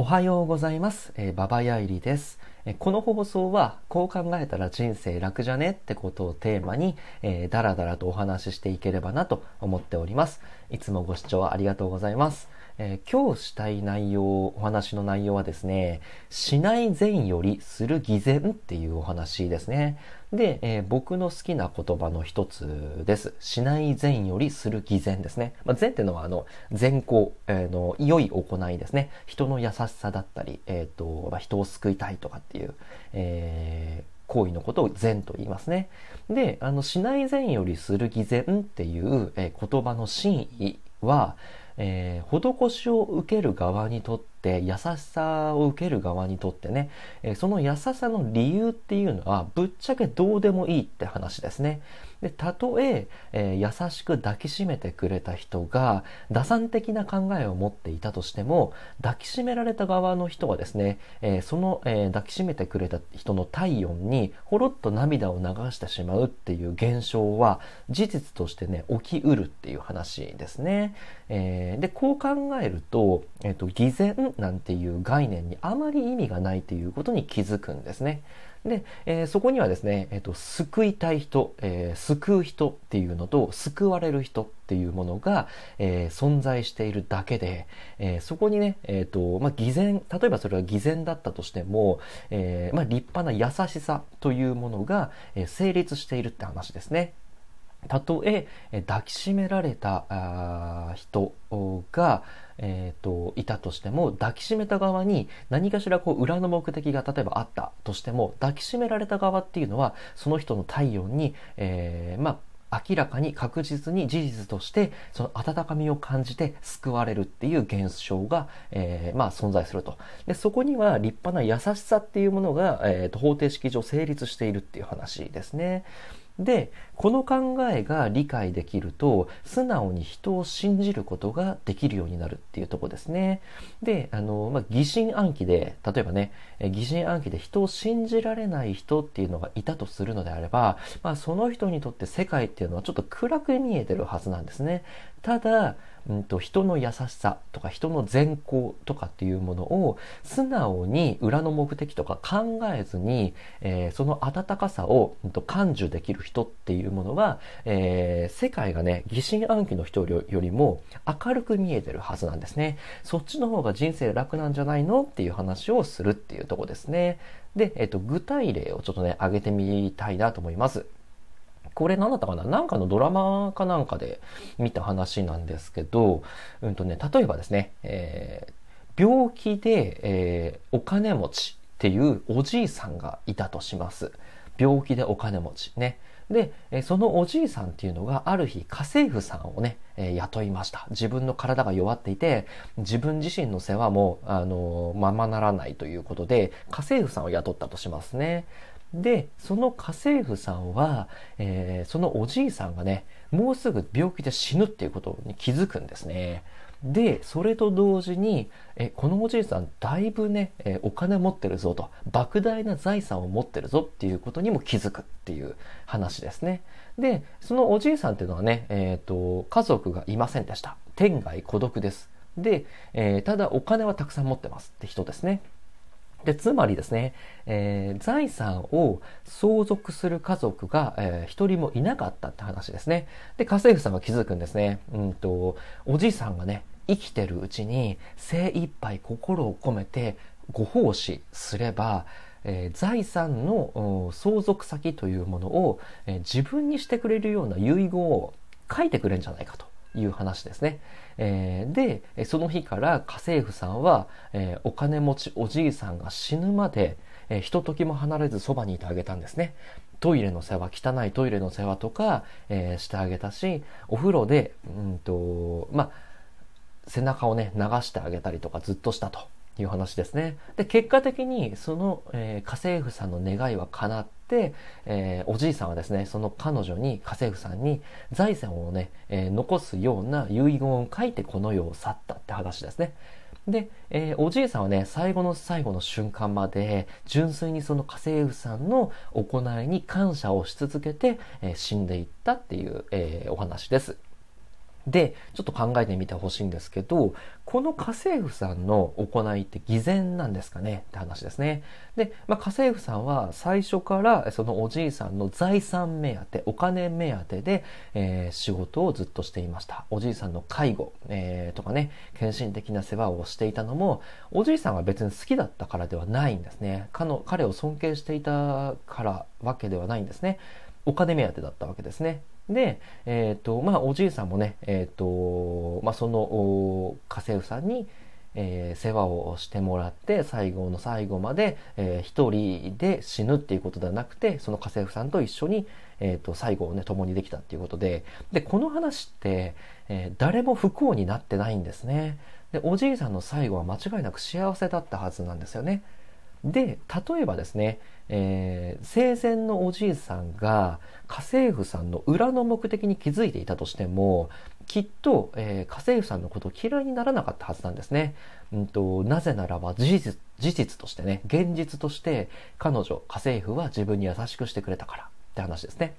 おはようございます。えー、ババヤイリです。えーこの放送は、こう考えたら人生楽じゃねってことをテーマに、えー、だらだらとお話ししていければなと思っております。いつもご視聴ありがとうございます。えー今日したい内容、お話の内容はですね、しない善よりする偽善っていうお話ですね。で、えー僕の好きな言葉の一つです。しない善よりする偽善ですね。まあ、善っていうのは、あの、善行、えーの、良い行いですね。人の優しさだったり、えっ、と、まあ、人を救いたいとかっていう、えー行為のことを善と言いますね。で、あの、しない善よりする偽善っていう、え言葉の真意は、えー施しを受ける側にとって優しさを受ける側にとってね、えーその優しさの理由っていうのはぶっちゃけどうでもいいって話ですね。で、たとええー優しく抱きしめてくれた人が打算的な考えを持っていたとしても抱きしめられた側の人はですね、えーその、えー抱きしめてくれた人の体温にほろっと涙を流してしまうっていう現象は事実としてね起きうるっていう話ですね。えーでこう考えると,、えーと偽善なんていう概念にあまり意味がないということに気づくんですね。で、えーそこにはですね、えーと救いたい人、えー救う人っていうのと救われる人っていうものが、えー存在しているだけで、えそこにね、えーとまあ、偽善例えばそれは偽善だったとしても、えまあ、立派な優しさというものが、成立しているって話ですね。たとえ抱きしめられた人が、えー、といたとしても抱きしめた側に何かしらこう裏の目的が例えばあったとしても抱きしめられた側っていうのはその人の体温に、えーまあ明らかに確実に事実としてその温かみを感じて救われるっていう現象が、えーまあ、存在するとでそこには立派な優しさっていうものが、えー方程式上成立しているっていう話ですね。でこの考えが理解できると素直に人を信じることができるようになるっていうとこですね。であの、まあ、疑心暗鬼で例えばね疑心暗鬼で人を信じられない人っていうのがいたとするのであれば、まあ、その人にとって世界っていうのはちょっと暗く見えてるはずなんですね。ただ、うん、と人の優しさとか人の善行とかっていうものを素直に裏の目的とか考えずに、えーその温かさを、うん、と感受できる人っていうものは、えー世界がね疑心暗鬼の人よりも明るく見えてるはずなんですね。そっちの方が人生楽なんじゃないのっていう話をするっていうとこですね。で、えっと具体例をちょっとね挙げてみたいなと思います。これ何だったかな？なんかのドラマかなんかで見た話なんですけど、うんとね、例えばですね、えー病気で、えーお金持ちっていうおじいさんがいたとします。病気でお金持ちね。で、そのおじいさんっていうのがある日家政婦さんをね、え雇いました。自分の体が弱っていて、自分自身の世話も、あのままならないということで、家政婦さんを雇ったとしますね。で、その家政婦さんは、えーそのおじいさんがね、もうすぐ病気で死ぬっていうことに気づくんですね。で、それと同時に、え、このおじいさんだいぶね、えお金持ってるぞと、莫大な財産を持ってるぞっていうことにも気づくっていう話ですね。で、そのおじいさんっていうのはね、えっ、と、家族がいませんでした。天涯孤独です。で、えーただお金はたくさん持ってますって人ですね。で、つまりですね、えー財産を相続する家族が、えー一人もいなかったって話ですね。で、家政婦さんが気づくんですね。うんと、おじいさんがね、生きてるうちに精一杯心を込めてご奉仕すれば、えー財産の相続先というものを、えー自分にしてくれるような遺言を書いてくれるんじゃないかという話ですね。えーで、その日から家政婦さんは、えーお金持ちおじいさんが死ぬまで、えーひとときも離れずそばにいてあげたんですね。トイレの世話、汚いトイレの世話とか、えーしてあげたし、お風呂で、うんと、まあ、背中をね、流してあげたりとかずっとしたという話ですね。で、結果的にその、えー家政婦さんの願いは叶って、えーおじいさんはですね、その彼女に、家政婦さんに財産をね、えー残すような遺言を書いてこの世を去ったって話ですね。で、えーおじいさんはね、最後の最後の瞬間まで、純粋にその家政婦さんの行いに感謝をし続けて、えー死んでいったっていう、えーお話です。で、ちょっと考えてみてほしいんですけど、この家政婦さんの行いって偽善なんですかね？って話ですね。で、まあ、家政婦さんは最初からそのおじいさんの財産目当て、お金目当てで、えー、仕事をずっとしていました。おじいさんの介護、えー、とかね、献身的な世話をしていたのも、おじいさんが別に好きだったからではないんですね。彼を尊敬していたからわけではないんですね。お金目当てだったわけですね。で、えっ、ー、と、まあ、おじいさんもね、えっ、ー、と、まあ、その家政婦さんに、えー、世話をしてもらって最後の最後まで、えー、一人で死ぬっていうことではなくてその家政婦さんと一緒に、えーと、最後をね共にできたっていうことででこの話って、えー、誰も不幸になってないんですね。でおじいさんの最後は間違いなく幸せだったはずなんですよね。で例えばですね、えー、生前のおじいさんが家政婦さんの裏の目的に気づいていたとしてもきっと、えー、家政婦さんのことを嫌いにならなかったはずなんですね。うんと、なぜならば事実事実としてね現実として彼女家政婦は自分に優しくしてくれたからって話ですね。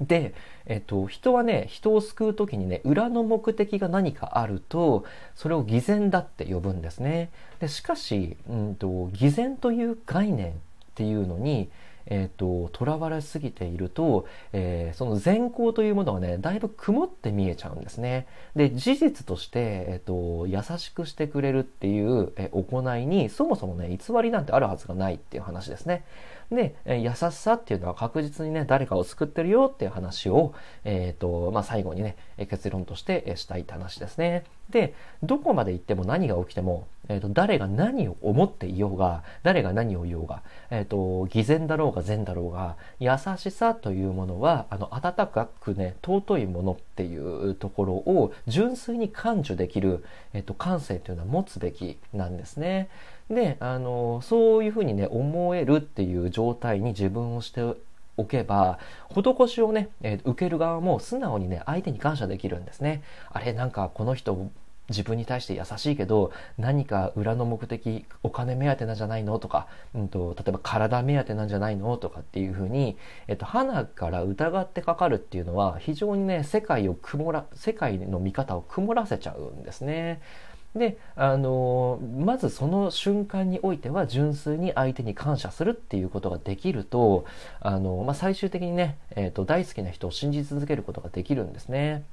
で、えっと、人はね、人を救う時にね、裏の目的が何かあると、それを偽善だって呼ぶんですね。でしかし、うんと、偽善という概念っていうのに、えーと、とらわれすぎていると、えー、その善行というものがねだいぶ曇って見えちゃうんですねで事実として、えーと、優しくしてくれるっていう、え、行いにそもそもね偽りなんてあるはずがないっていう話ですねで、え優しさっていうのは確実にね、誰かを救ってるよっていう話を、えっ、ー、と、まあ、最後にね、結論としてしたいって話ですね。で、どこまで行っても何が起きても、えっ、ー、と、誰が何を思っていようが、誰が何を言おうが、えっ、ー、と、偽善だろうが善だろうが、優しさというものは、あの、温かくね、尊いものっていうところを純粋に感受できる、えっ、と、感性というのは持つべきなんですね。であのそういうふうにね思えるっていう状態に自分をしておけば施しをね、えー、受ける側も素直にね相手に感謝できるんですねあれなんかこの人自分に対して優しいけど何か裏の目的お金目当てなんじゃないのとか、うんと、例えば体目当てなんじゃないのとかっていうふうに、えっと、花から疑ってかかるっていうのは非常にね世界を曇ら世界の見方を曇らせちゃうんですね。であのまずその瞬間においては純粋に相手に感謝するっていうことができるとあの、まあ、最終的にね、えーと、大好きな人を信じ続けることができるんですね。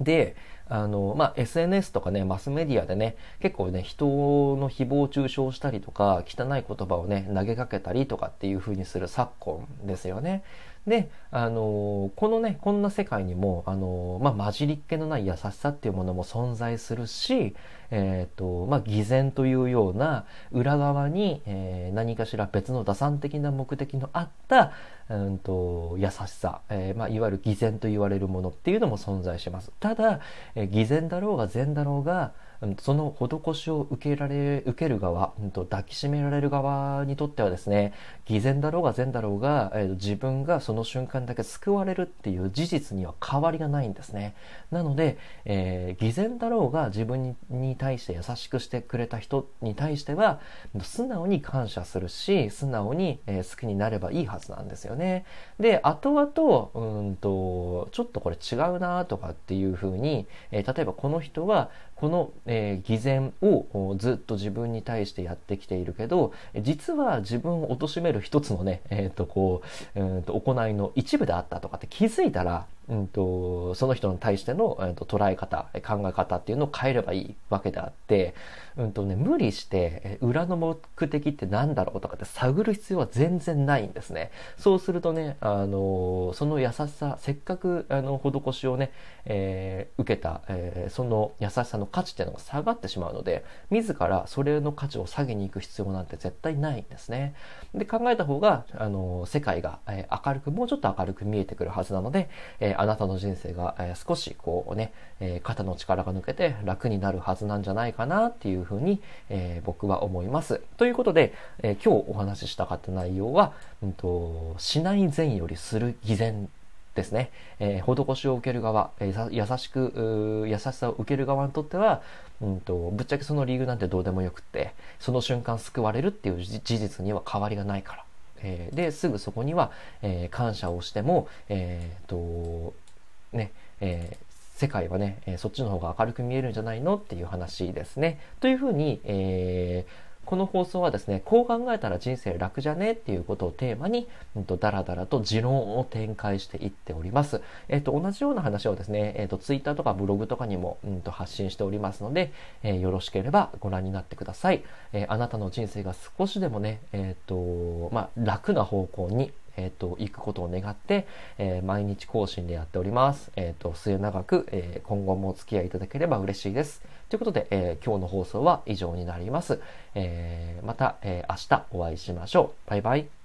であの、まあ、SNS とかねマスメディアでね結構ね人の誹謗中傷したりとか汚い言葉をね投げかけたりとかっていう風にする昨今ですよね。で、あのこのね、こんな世界にも、あのまあ、混じりっ気のない優しさっていうものも存在するし、えっ、ー、と、まあ、偽善というような裏側に、えー、何かしら別の打算的な目的のあった、うんと、優しさ、えー、まあ、いわゆる偽善と言われるものっていうのも存在します。ただ、え偽善だろうが善だろうが、その施しを受けられ受ける側、抱きしめられる側にとってはですね偽善だろうが善だろうが、自分がその瞬間だけ救われるっていう事実には変わりがないんですね。なので、えー、偽善だろうが自分に対して優しくしてくれた人に対しては素直に感謝するし素直に、好きになればいいはずなんですよね。で後々うんとちょっとこれ違うなとかっていうふうに、例えばこの人はこの、えー、偽善をずっと自分に対してやってきているけど実は自分を貶める一つのね、えーとこうえー、と行いの一部であったとかって気づいたらうんと、その人に対しての、えーと、捉え方考え方っていうのを変えればいいわけであって、うんとね、無理して、裏の目的って何だろうとかって探る必要は全然ないんですね。そうするとねあのその優しさせっかくあの施しをね、えー、受けた、えー、その優しさの価値っていうのが下がってしまうので自らそれの価値を下げに行く必要なんて絶対ないんですね。で考えた方があの世界が、え、明るくもうちょっと明るく見えてくるはずなので、えー、あなたの人生が、え少しこうね、え肩の力が抜けて楽になるはずなんじゃないかなっていうふうに、え僕は思います。ということで、え今日お話ししたかった内容は、うんと、しない善よりする偽善ですね、えー、施しを受ける側、えー、優しく優しさを受ける側にとっては、うんと、ぶっちゃけその理由なんてどうでもよくってその瞬間救われるっていう事実には変わりがないからえー、ですぐそこには、えー、感謝をしても、えーとねえ、世界はね、えそっちの方が明るく見えるんじゃないのっていう話ですね。というふうに、えーこの放送はですね、こう考えたら人生楽じゃねっていうことをテーマに、うんと、だらだらと持論を展開していっております。えっ、と、同じような話をですね、えっ、と、ツイッターとかブログとかにも、うんと、発信しておりますので、えー、よろしければご覧になってください。え、あなたの人生が少しでもね、えっ、と、まあ、楽な方向にえっ、ー、と、行くことを願って、えー、毎日更新でやっております。えっ、ー、と、末永く、え今後もお付き合いいただければ嬉しいです。ということで、え今日の放送は以上になります。えまた、え明日お会いしましょう。バイバイ。